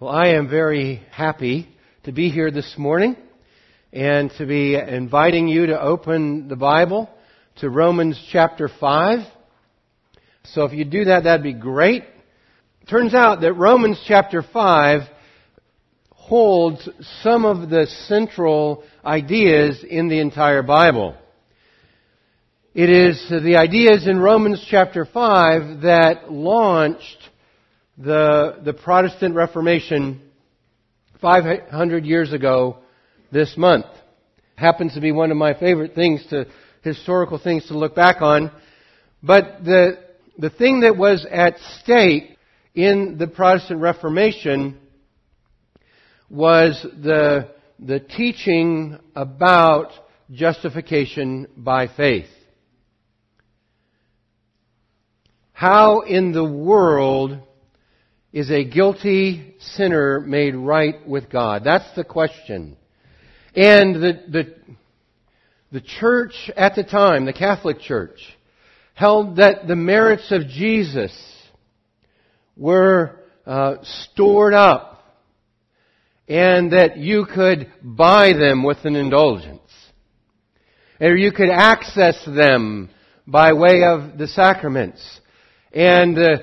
Well, I am very happy to be here this morning and to be inviting you to open the Bible to Romans chapter 5. So if you do that, that'd be great. Turns out that Romans chapter 5 holds some of the central ideas in the entire Bible. It is the ideas in Romans chapter 5 that launched the, the Protestant Reformation 500 years ago this month. Happens to be one of my favorite things to, historical things to look back on. But the, the thing that was at stake in the Protestant Reformation was the, the teaching about justification by faith. How in the world is a guilty sinner made right with God? That's the question. And the, the, the church at the time, the Catholic Church, held that the merits of Jesus were uh, stored up and that you could buy them with an indulgence. Or you could access them by way of the sacraments. And uh,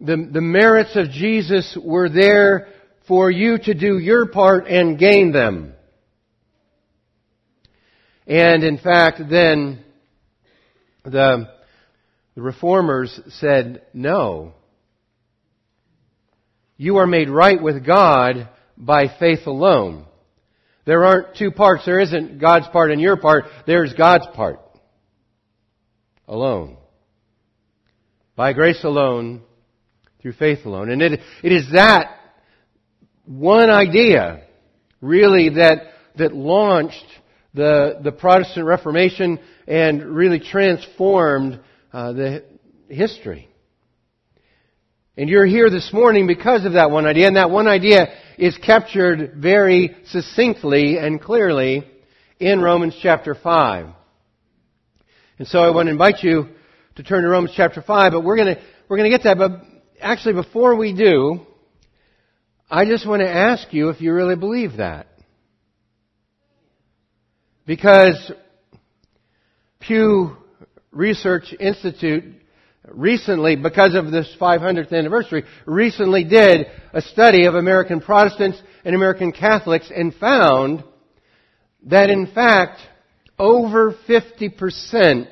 the, the merits of Jesus were there for you to do your part and gain them. And in fact, then the, the reformers said, no. You are made right with God by faith alone. There aren't two parts. There isn't God's part and your part. There's God's part. Alone. By grace alone, through faith alone. And it, it is that one idea, really, that, that launched the, the Protestant Reformation and really transformed uh, the history. And you're here this morning because of that one idea, and that one idea is captured very succinctly and clearly in Romans chapter 5. And so I want to invite you to turn to Romans chapter 5, but we're going to, we're going to get to that. But actually, before we do, I just want to ask you if you really believe that. Because Pew Research Institute recently, because of this 500th anniversary, recently did a study of American Protestants and American Catholics and found that in fact, over 50%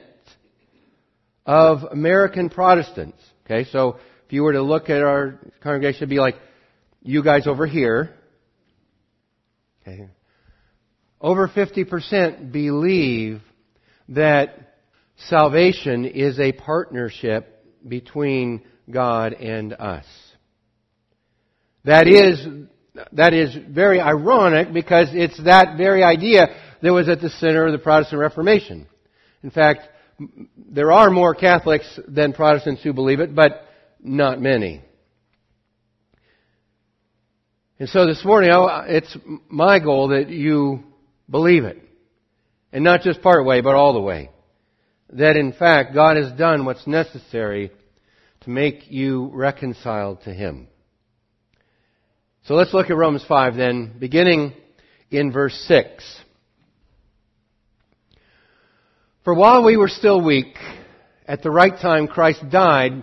of American Protestants, okay, so if you were to look at our congregation, it'd be like you guys over here. Okay. Over 50% believe that salvation is a partnership between God and us. That is, that is very ironic because it's that very idea that was at the center of the Protestant Reformation. In fact, there are more Catholics than Protestants who believe it, but not many. And so this morning, it's my goal that you believe it. And not just part way, but all the way. That in fact, God has done what's necessary to make you reconciled to Him. So let's look at Romans 5 then, beginning in verse 6. For while we were still weak, at the right time Christ died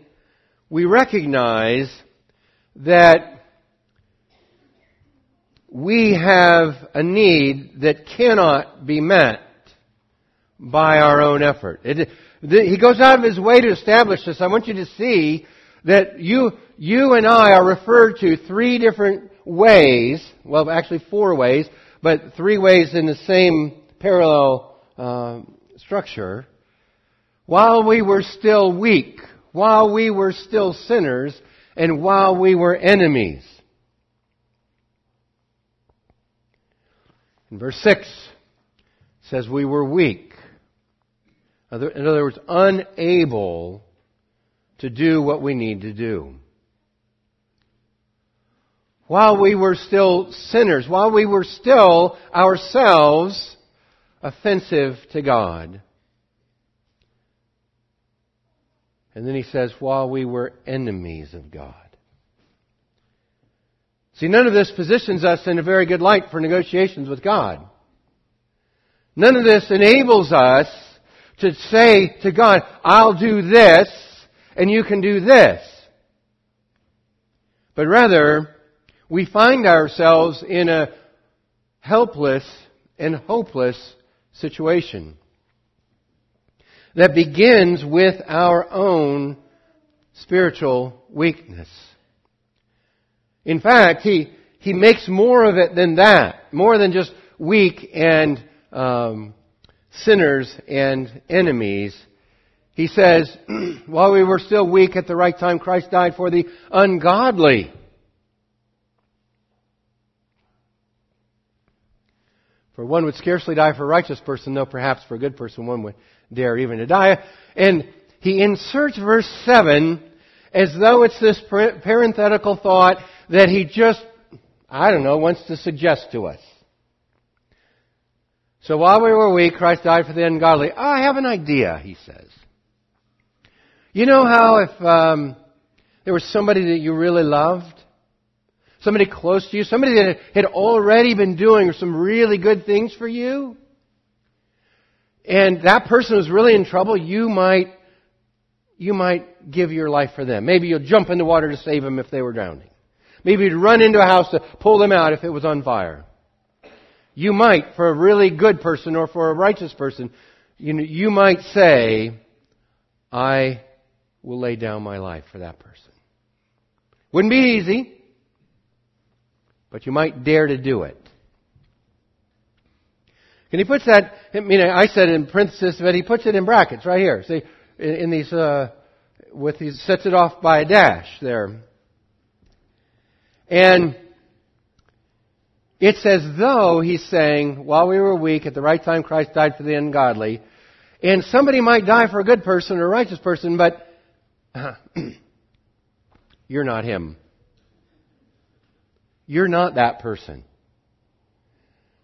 we recognize that we have a need that cannot be met by our own effort. It, the, he goes out of his way to establish this. I want you to see that you, you and I are referred to three different ways, well, actually four ways, but three ways in the same parallel uh, structure. While we were still weak, while we were still sinners, and while we were enemies. In verse 6, says we were weak. In other words, unable to do what we need to do. While we were still sinners, while we were still ourselves offensive to God. And then he says, while we were enemies of God. See, none of this positions us in a very good light for negotiations with God. None of this enables us to say to God, I'll do this and you can do this. But rather, we find ourselves in a helpless and hopeless situation that begins with our own spiritual weakness. In fact, he, he makes more of it than that. More than just weak and um, sinners and enemies. He says, while we were still weak at the right time, Christ died for the ungodly. For one would scarcely die for a righteous person, though perhaps for a good person one would dare even to die. And he inserts verse 7 as though it's this parenthetical thought that he just, I don't know, wants to suggest to us. So while we were weak, Christ died for the ungodly. I have an idea, he says. You know how if um, there was somebody that you really loved, somebody close to you, somebody that had already been doing some really good things for you, and that person was really in trouble, you might you might give your life for them. Maybe you'll jump in the water to save them if they were drowning. Maybe you'd run into a house to pull them out if it was on fire. You might, for a really good person or for a righteous person, you, know, you might say, I will lay down my life for that person. Wouldn't be easy, but you might dare to do it. And he puts that, I mean, I said in parenthesis, but he puts it in brackets right here. See, in, in these, uh, with these, sets it off by a dash there. And it's as though he's saying, while we were weak, at the right time Christ died for the ungodly. And somebody might die for a good person or a righteous person, but you're not him. You're not that person.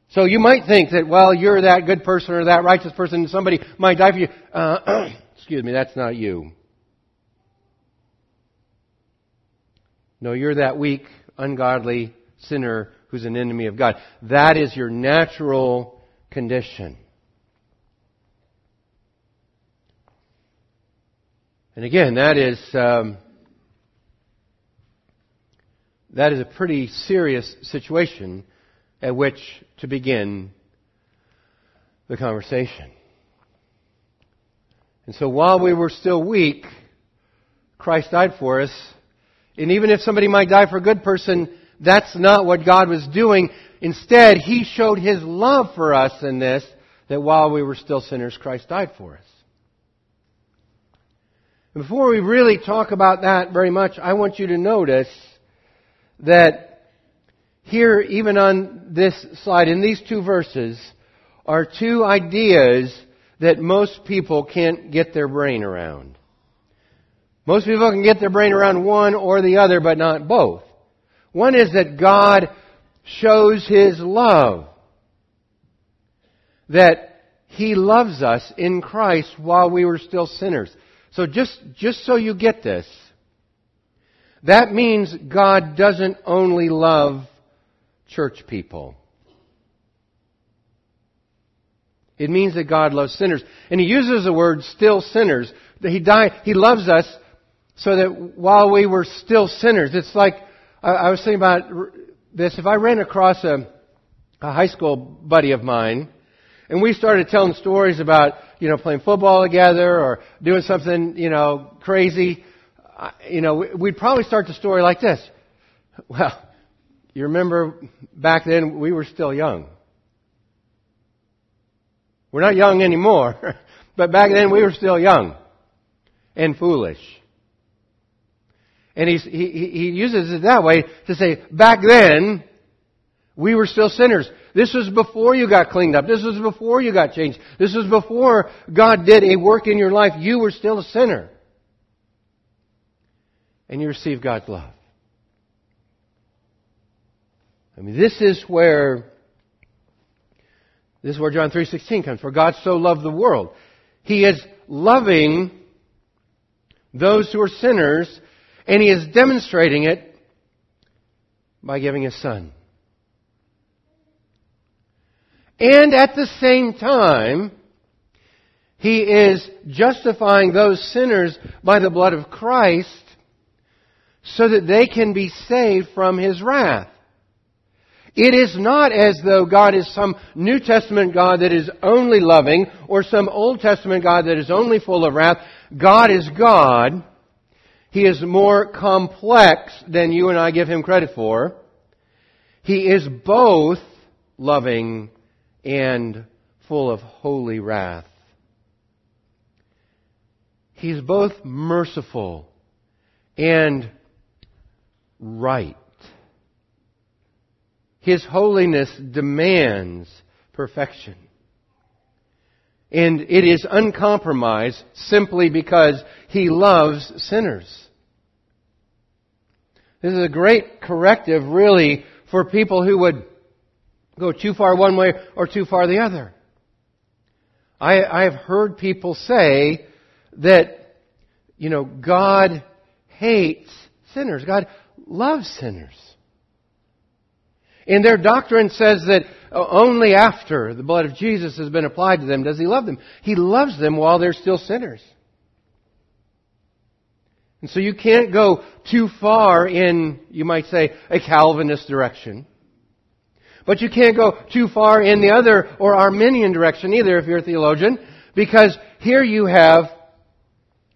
So you might think that, well, you're that good person or that righteous person, and somebody might die for you. Uh, excuse me, that's not you. No, you're that weak, ungodly sinner who's an enemy of God. That is your natural condition. And again, that is um, that is a pretty serious situation at which to begin the conversation. And so while we were still weak, Christ died for us. And even if somebody might die for a good person, that's not what God was doing. Instead, He showed His love for us in this, that while we were still sinners, Christ died for us. And before we really talk about that very much, I want you to notice that here, even on this slide, in these two verses, are two ideas that most people can't get their brain around. Most people can get their brain around one or the other, but not both. One is that God shows His love. That He loves us in Christ while we were still sinners. So just, just so you get this, that means God doesn't only love church people. It means that God loves sinners. And he uses the word still sinners. He died, he loves us so that while we were still sinners, it's like, I was thinking about this. If I ran across a, a high school buddy of mine, and we started telling stories about, you know, playing football together or doing something, you know, crazy, you know, we'd probably start the story like this. Well, you remember back then we were still young. We're not young anymore, but back then we were still young and foolish. And he, he uses it that way to say, back then, we were still sinners. This was before you got cleaned up. This was before you got changed. This was before God did a work in your life. You were still a sinner. And you received God's love. I mean, this is where this is where John 3:16 comes. For God so loved the world. He is loving those who are sinners and he is demonstrating it by giving his son. And at the same time, he is justifying those sinners by the blood of Christ so that they can be saved from his wrath. It is not as though God is some New Testament God that is only loving or some Old Testament God that is only full of wrath. God is God. He is more complex than you and I give him credit for. He is both loving and full of holy wrath. He's both merciful and right. His holiness demands perfection. And it is uncompromised simply because he loves sinners. This is a great corrective, really, for people who would go too far one way or too far the other. I, I have heard people say that, you know, God hates sinners. God loves sinners. And their doctrine says that uh, only after the blood of Jesus has been applied to them does He love them. He loves them while they're still sinners. And so you can't go too far in, you might say, a Calvinist direction. But you can't go too far in the other or Arminian direction either if you're a theologian, because here you have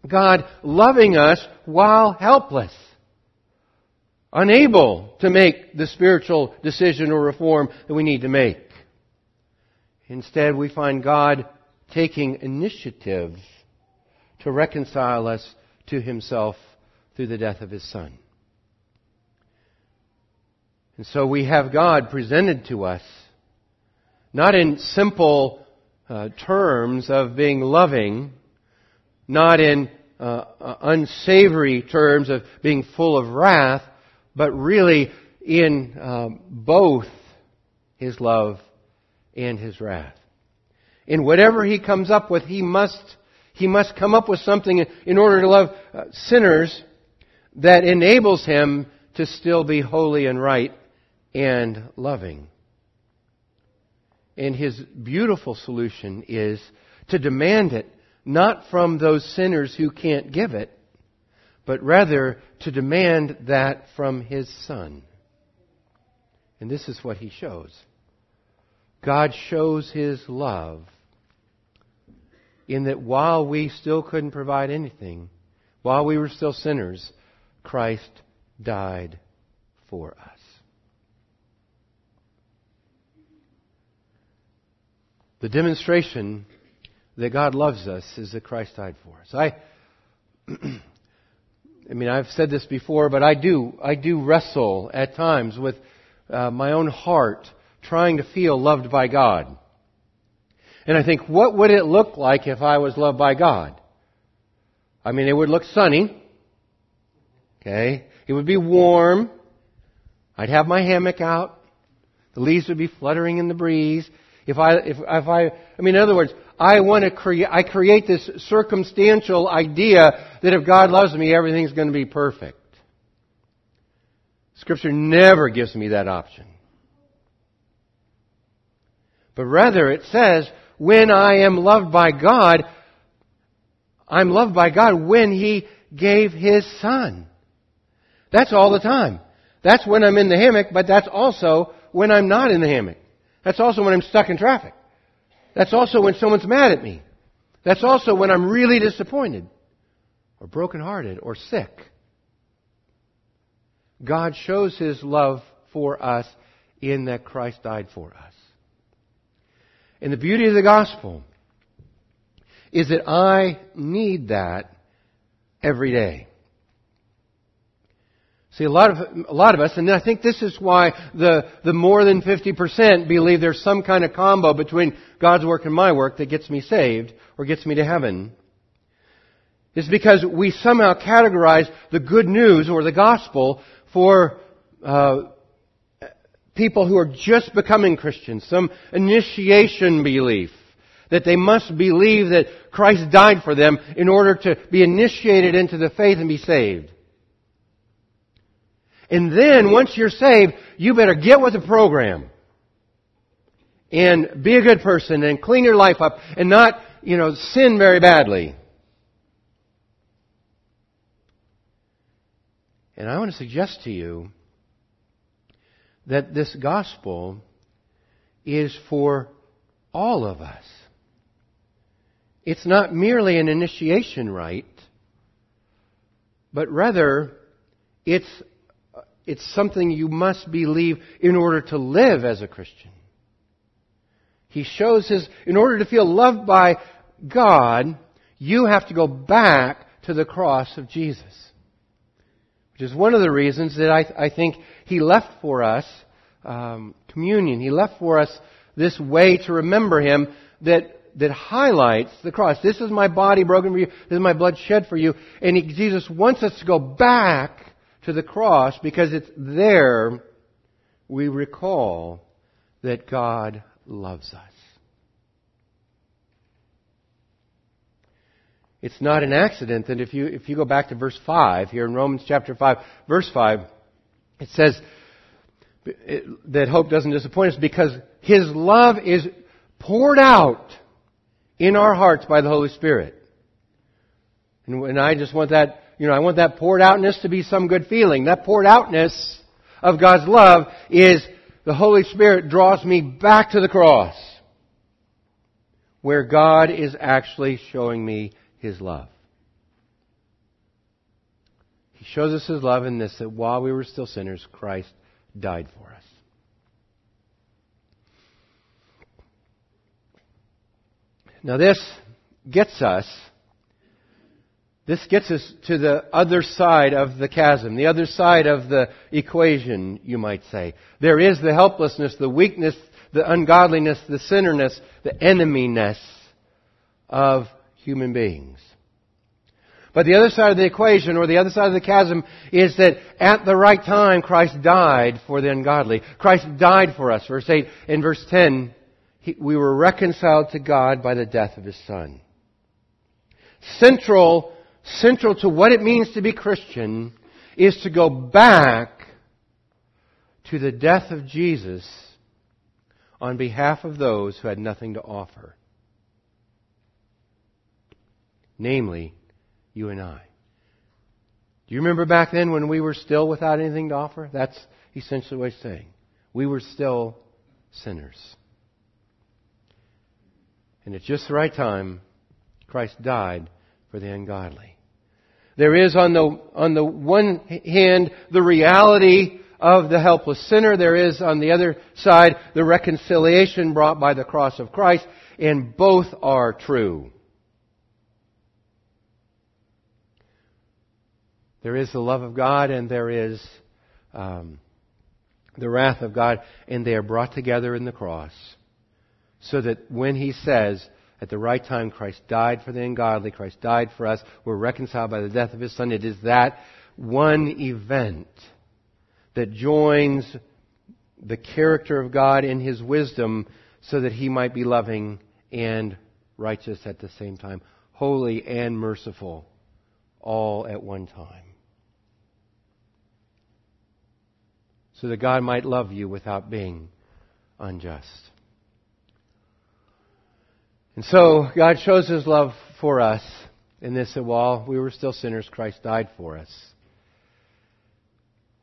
God loving us while helpless unable to make the spiritual decision or reform that we need to make. Instead, we find God taking initiative to reconcile us to Himself through the death of His Son. And so we have God presented to us, not in simple uh, terms of being loving, not in uh, uh, unsavory terms of being full of wrath, but really in um, both his love and his wrath. In whatever he comes up with, he must he must come up with something in order to love uh, sinners that enables him to still be holy and right and loving. And his beautiful solution is to demand it not from those sinners who can't give it, but rather to demand that from his Son. And this is what he shows. God shows his love in that while we still couldn't provide anything, while we were still sinners, Christ died for us. The demonstration that God loves us is that Christ died for us. I I mean, I've said this before, but I do, I do wrestle at times with uh, my own heart trying to feel loved by God. And I think, what would it look like if I was loved by God? I mean, it would look sunny. Okay? It would be warm. I'd have my hammock out. The leaves would be fluttering in the breeze. If I, if, if I, I mean, in other words, I want to create, I create this circumstantial idea that if God loves me, everything's going to be perfect. Scripture never gives me that option. But rather it says, when I am loved by God, I'm loved by God when He gave His Son. That's all the time. That's when I'm in the hammock, but that's also when I'm not in the hammock. That's also when I'm stuck in traffic. That's also when someone's mad at me. That's also when I'm really disappointed or brokenhearted or sick. God shows His love for us in that Christ died for us. And the beauty of the gospel is that I need that every day. See, a lot of, a lot of us, and I think this is why the, the more than 50% believe there's some kind of combo between God's work and my work that gets me saved or gets me to heaven, is because we somehow categorize the good news or the gospel for uh, people who are just becoming Christians, some initiation belief that they must believe that Christ died for them in order to be initiated into the faith and be saved. And then, once you're saved, you better get with the program. And be a good person and clean your life up and not, you know, sin very badly. And I want to suggest to you that this gospel is for all of us. It's not merely an initiation rite, but rather it's it's something you must believe in order to live as a Christian. He shows his, in order to feel loved by God, you have to go back to the cross of Jesus. Which is one of the reasons that I, I think he left for us um, communion. He left for us this way to remember him that that highlights the cross. This is my body broken for you. This is my blood shed for you. And he, Jesus wants us to go back to the cross because it's there we recall that God loves us. It's not an accident that if you, if you go back to verse 5 here in Romans chapter 5, verse 5, it says that hope doesn't disappoint us because His love is poured out in our hearts by the Holy Spirit. And, and I just want that you know, I want that poured outness to be some good feeling. That poured outness of God's love is the Holy Spirit draws me back to the cross where God is actually showing me His love. He shows us His love in this that while we were still sinners, Christ died for us. Now this gets us this gets us to the other side of the chasm, the other side of the equation, you might say. There is the helplessness, the weakness, the ungodliness, the sinnerness, the enemyness of human beings. But the other side of the equation, or the other side of the chasm, is that at the right time, Christ died for the ungodly. Christ died for us. Verse 8 and verse 10, he, we were reconciled to God by the death of His Son. Central central to what it means to be Christian is to go back to the death of Jesus on behalf of those who had nothing to offer. Namely, you and I. Do you remember back then when we were still without anything to offer? That's essentially what he's saying. We were still sinners. And at just the right time, Christ died for the ungodly. There is on the, on the one hand the reality of the helpless sinner. There is on the other side the reconciliation brought by the cross of Christ, and both are true. There is the love of God and there is um, the wrath of God, and they are brought together in the cross. So that when He says, at the right time, Christ died for the ungodly. Christ died for us. We're reconciled by the death of His Son. It is that one event that joins the character of God in His wisdom so that He might be loving and righteous at the same time, holy and merciful, all at one time. So that God might love you without being unjust. And so God shows His love for us in this that while we were still sinners, Christ died for us.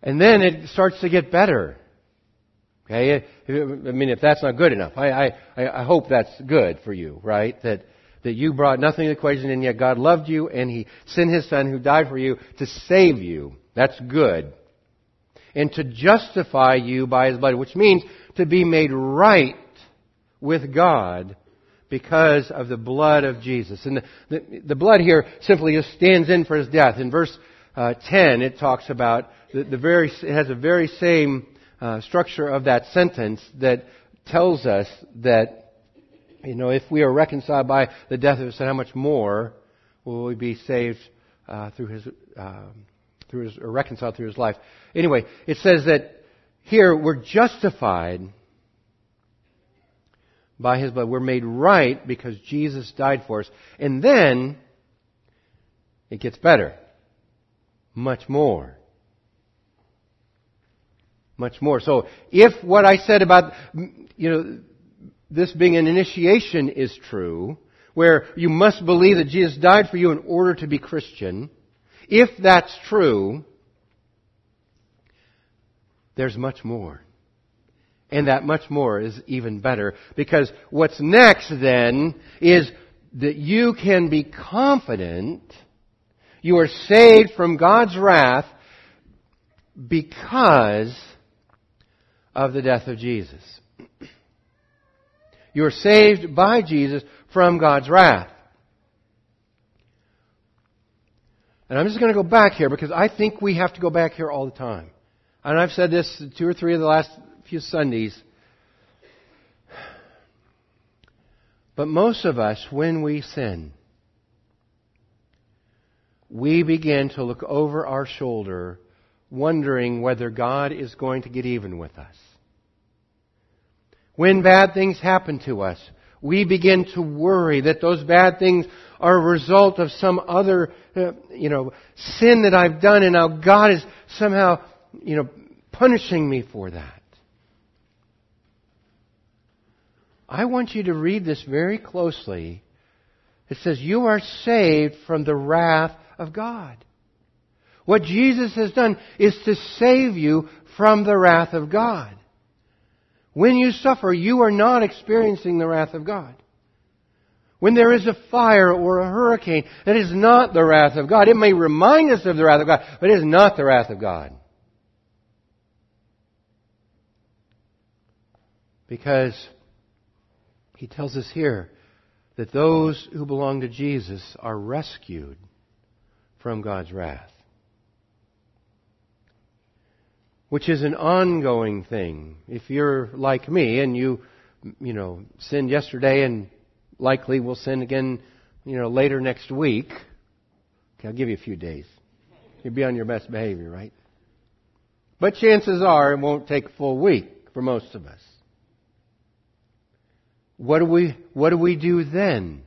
And then it starts to get better. Okay? I mean, if that's not good enough, I, I, I hope that's good for you, right? That, that you brought nothing to the equation and yet God loved you and He sent His Son who died for you to save you. That's good. And to justify you by His blood, which means to be made right with God because of the blood of Jesus. And the, the, the blood here simply just stands in for His death. In verse uh, 10, it talks about the, the very, it has the very same uh, structure of that sentence that tells us that, you know, if we are reconciled by the death of His Son, how much more will we be saved uh, through His, uh, through His, or reconciled through His life? Anyway, it says that here we're justified by His blood. We're made right because Jesus died for us. And then, it gets better much more. Much more. So if what I said about, you know, this being an initiation is true, where you must believe that Jesus died for you in order to be Christian, if that's true, there's much more. And that much more is even better because what's next then is that you can be confident you are saved from God's wrath because of the death of Jesus. You are saved by Jesus from God's wrath. And I'm just going to go back here because I think we have to go back here all the time. And I've said this two or three of the last few Sundays. But most of us, when we sin, we begin to look over our shoulder, wondering whether God is going to get even with us. When bad things happen to us, we begin to worry that those bad things are a result of some other, uh, you know, sin that I've done and now God is somehow, you know, punishing me for that. I want you to read this very closely. It says, You are saved from the wrath of God. What Jesus has done is to save you from the wrath of God. When you suffer, you are not experiencing the wrath of God. When there is a fire or a hurricane, that is not the wrath of God. It may remind us of the wrath of God, but it is not the wrath of God. Because he tells us here that those who belong to Jesus are rescued from God's wrath. Which is an ongoing thing. If you're like me and you, you know, sinned yesterday and likely will sin again, you know, later next week. Okay, I'll give you a few days. You'll be on your best behavior, right? But chances are it won't take a full week for most of us. What do we, what do we do then?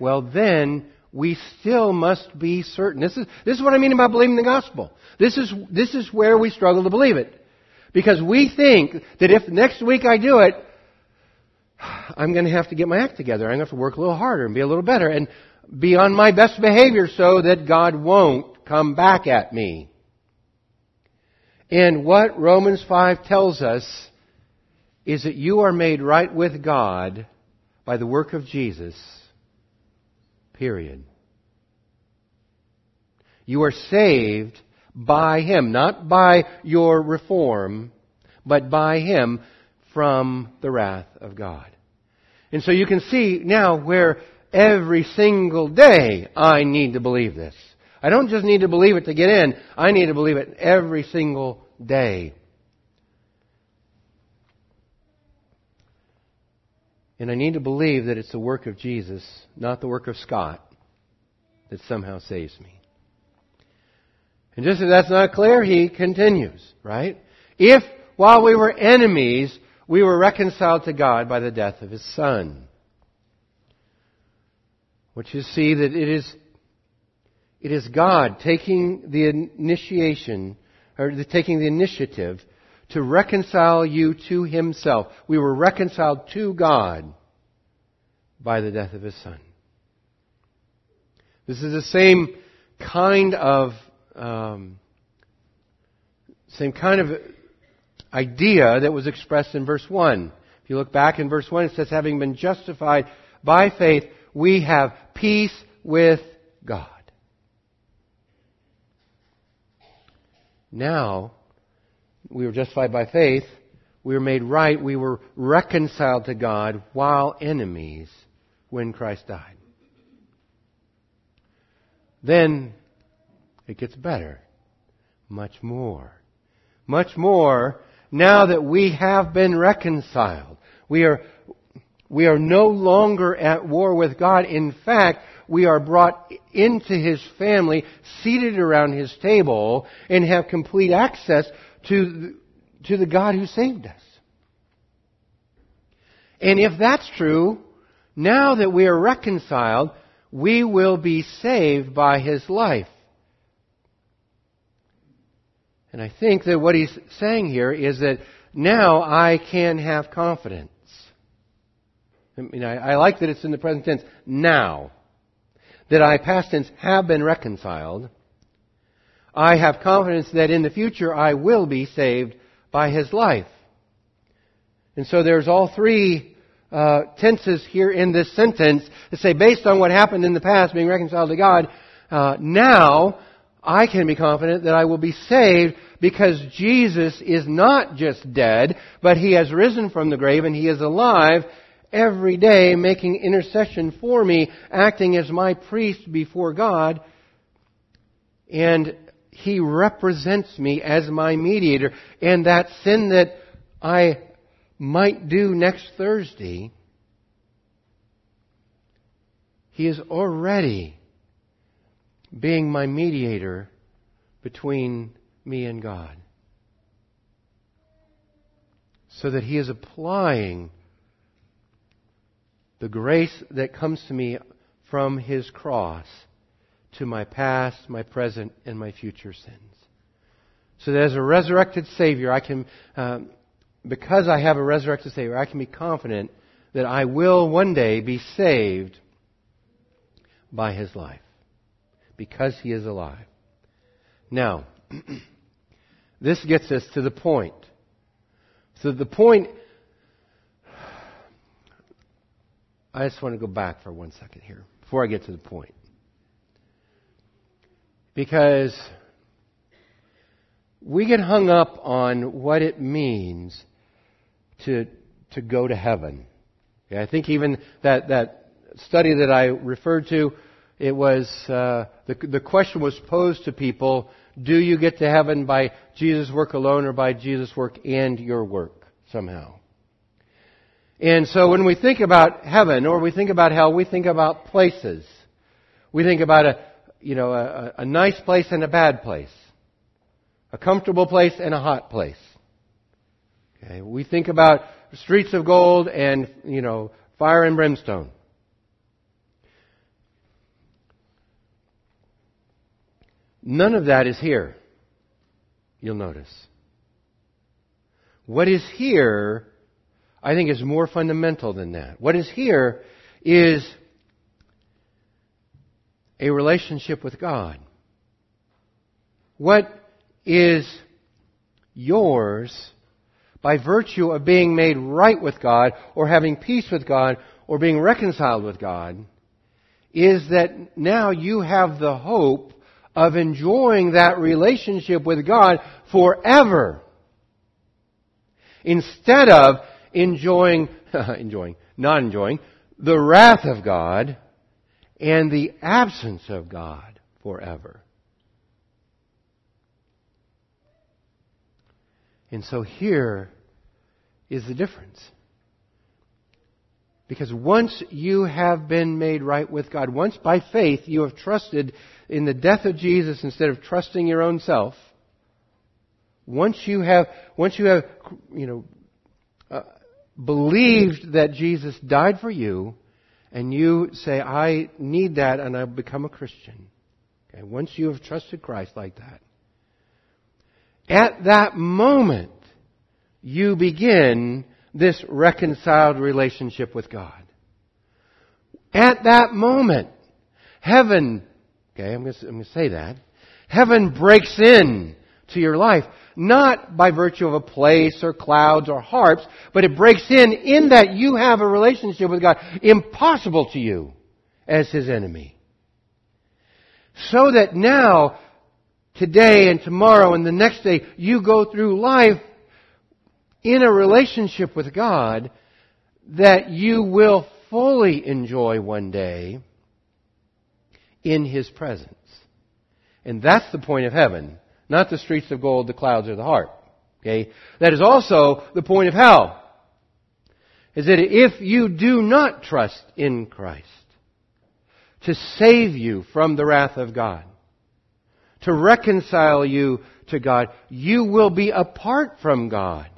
Well, then we still must be certain. This is, this is what I mean about believing the gospel. This is, this is where we struggle to believe it. Because we think that if next week I do it, I'm going to have to get my act together. I'm going to have to work a little harder and be a little better and be on my best behavior so that God won't come back at me. And what Romans 5 tells us is that you are made right with God by the work of Jesus Period. You are saved by Him, not by your reform, but by Him from the wrath of God. And so you can see now where every single day I need to believe this. I don't just need to believe it to get in, I need to believe it every single day. And I need to believe that it's the work of Jesus, not the work of Scott, that somehow saves me. And just as that's not clear, he continues, right? If while we were enemies, we were reconciled to God by the death of his Son. Which you see that it is, it is God taking the initiation, or taking the initiative to reconcile you to Himself. We were reconciled to God by the death of His Son. This is the same kind of um, Same kind of idea that was expressed in verse 1. If you look back in verse 1, it says, having been justified by faith, we have peace with God. Now, we were justified by faith. We were made right. We were reconciled to God while enemies when Christ died. Then it gets better. Much more. Much more now that we have been reconciled. We are, we are no longer at war with God. In fact, we are brought into His family, seated around His table, and have complete access to, to the God who saved us. And if that's true, now that we are reconciled, we will be saved by His life. And I think that what he's saying here is that now I can have confidence. I mean, I, I like that it's in the present tense, now. That I, past tense, have been reconciled. I have confidence that in the future I will be saved by his life. And so there's all three uh, tenses here in this sentence that say, based on what happened in the past, being reconciled to God, uh, now I can be confident that I will be saved because Jesus is not just dead, but He has risen from the grave and He is alive every day making intercession for me, acting as my priest before God. And He represents me as my mediator. And that sin that I might do next Thursday, He is already being my mediator between me and God. So that He is applying the grace that comes to me from His cross to my past, my present, and my future sins. So that as a resurrected Savior, I can, um, because I have a resurrected Savior, I can be confident that I will one day be saved by His life because he is alive. Now, this gets us to the point. So the point, I just want to go back for one second here before I get to the point. Because we get hung up on what it means to, to go to heaven. I think even that, that study that I referred to it was uh, the, the question was posed to people do you get to heaven by jesus' work alone or by jesus' work and your work somehow and so when we think about heaven or we think about hell we think about places we think about a you know a, a nice place and a bad place a comfortable place and a hot place okay we think about streets of gold and you know fire and brimstone None of that is here. You'll notice. What is here, I think, is more fundamental than that. What is here is a relationship with God. What is yours by virtue of being made right with God or having peace with God or being reconciled with God is that now you have the hope of enjoying that relationship with God forever. Instead of enjoying, enjoying, not enjoying, the wrath of God and the absence of God forever. And so here is the difference. Because once you have been made right with God, once by faith you have trusted in the death of Jesus instead of trusting your own self, once you have, once you have, you know, uh, believed that Jesus died for you, and you say, I need that and I've become a Christian. Okay, once you have trusted Christ like that, at that moment, you begin this reconciled relationship with God. At that moment, heaven Okay, I'm going to say that. Heaven breaks in to your life. Not by virtue of a place or clouds or harps, but it breaks in in that you have a relationship with God impossible to you as His enemy. So that now, today and tomorrow and the next day, you go through life in a relationship with God that you will fully enjoy one day in His presence. And that's the point of heaven, not the streets of gold, the clouds, or the heart. Okay? That is also the point of hell. Is that if you do not trust in Christ to save you from the wrath of God, to reconcile you to God, you will be apart from God.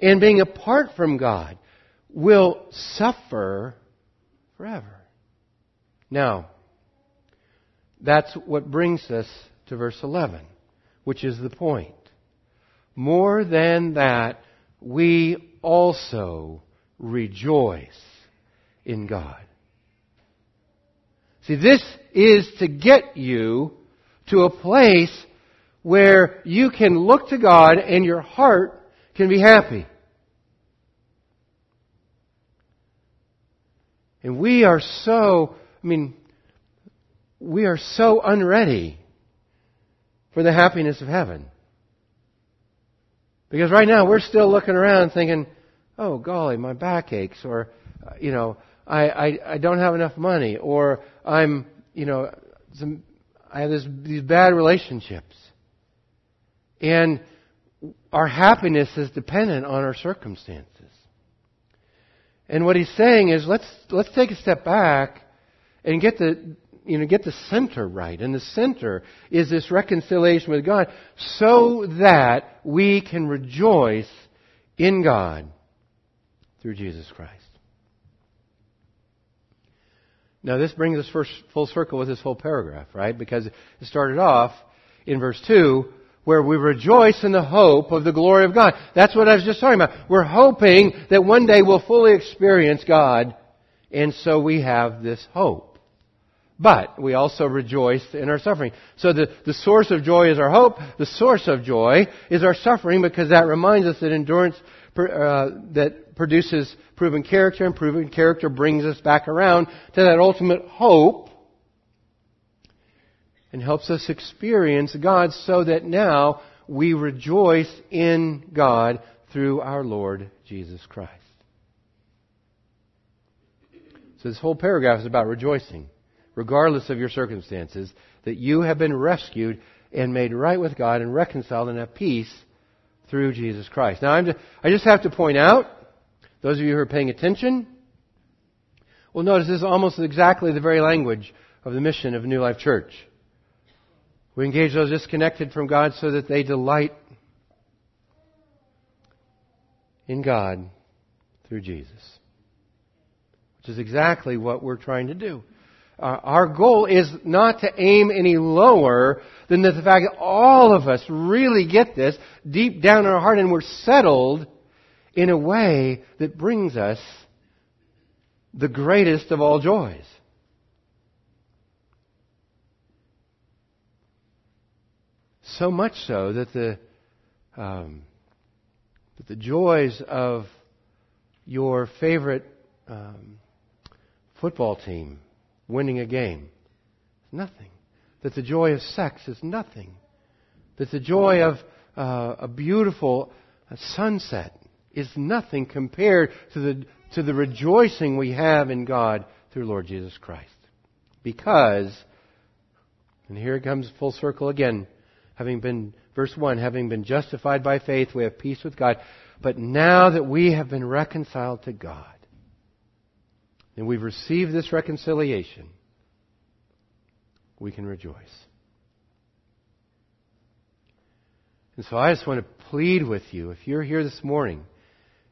And being apart from God will suffer forever. Now, that's what brings us to verse 11, which is the point. More than that, we also rejoice in God. See, this is to get you to a place where you can look to God and your heart can be happy. And we are so, I mean, we are so unready for the happiness of heaven. Because right now we're still looking around thinking, oh golly, my back aches, or, uh, you know, I, I, I don't have enough money, or I'm, you know, some, I have this, these bad relationships. And our happiness is dependent on our circumstances. And what he's saying is let's, let's take a step back and get the, you know, get the center right. And the center is this reconciliation with God so that we can rejoice in God through Jesus Christ. Now this brings us first full circle with this whole paragraph, right? Because it started off in verse 2 where we rejoice in the hope of the glory of God. That's what I was just talking about. We're hoping that one day we'll fully experience God, and so we have this hope. But we also rejoice in our suffering. So the, the source of joy is our hope. The source of joy is our suffering because that reminds us that endurance uh, that produces proven character and proven character brings us back around to that ultimate hope and helps us experience God so that now we rejoice in God through our Lord Jesus Christ. So this whole paragraph is about rejoicing regardless of your circumstances, that you have been rescued and made right with God and reconciled and at peace through Jesus Christ. Now, just, i just have to point out, those of you who are paying attention, will notice this is almost exactly the very language of the mission of New Life Church. We engage those disconnected from God so that they delight in God through Jesus. Which is exactly what we're trying to do. Uh, our goal is not to aim any lower than the fact that all of us really get this deep down in our heart and we're settled in a way that brings us the greatest of all joys. So much so that the um, that the joys of your favorite um, football team winning a game. Nothing. That the joy of sex is nothing. That the joy of uh, a beautiful sunset is nothing compared to the, to the rejoicing we have in God through Lord Jesus Christ. Because, and here it comes full circle again, having been, verse 1, having been justified by faith, we have peace with God. But now that we have been reconciled to God, and we've received this reconciliation, we can rejoice. And so I just want to plead with you, if you're here this morning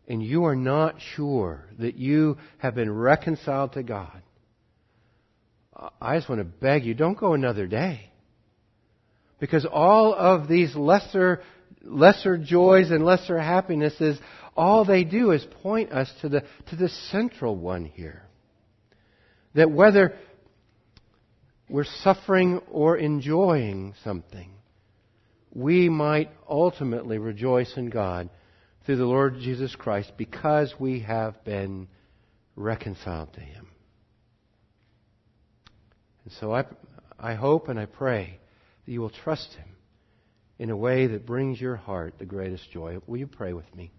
and you are not sure that you have been reconciled to God, I just want to beg you, don't go another day. Because all of these lesser, lesser joys and lesser happinesses, all they do is point us to the, to the central one here. That whether we're suffering or enjoying something, we might ultimately rejoice in God through the Lord Jesus Christ because we have been reconciled to Him. And so I, I hope and I pray that you will trust Him in a way that brings your heart the greatest joy. Will you pray with me?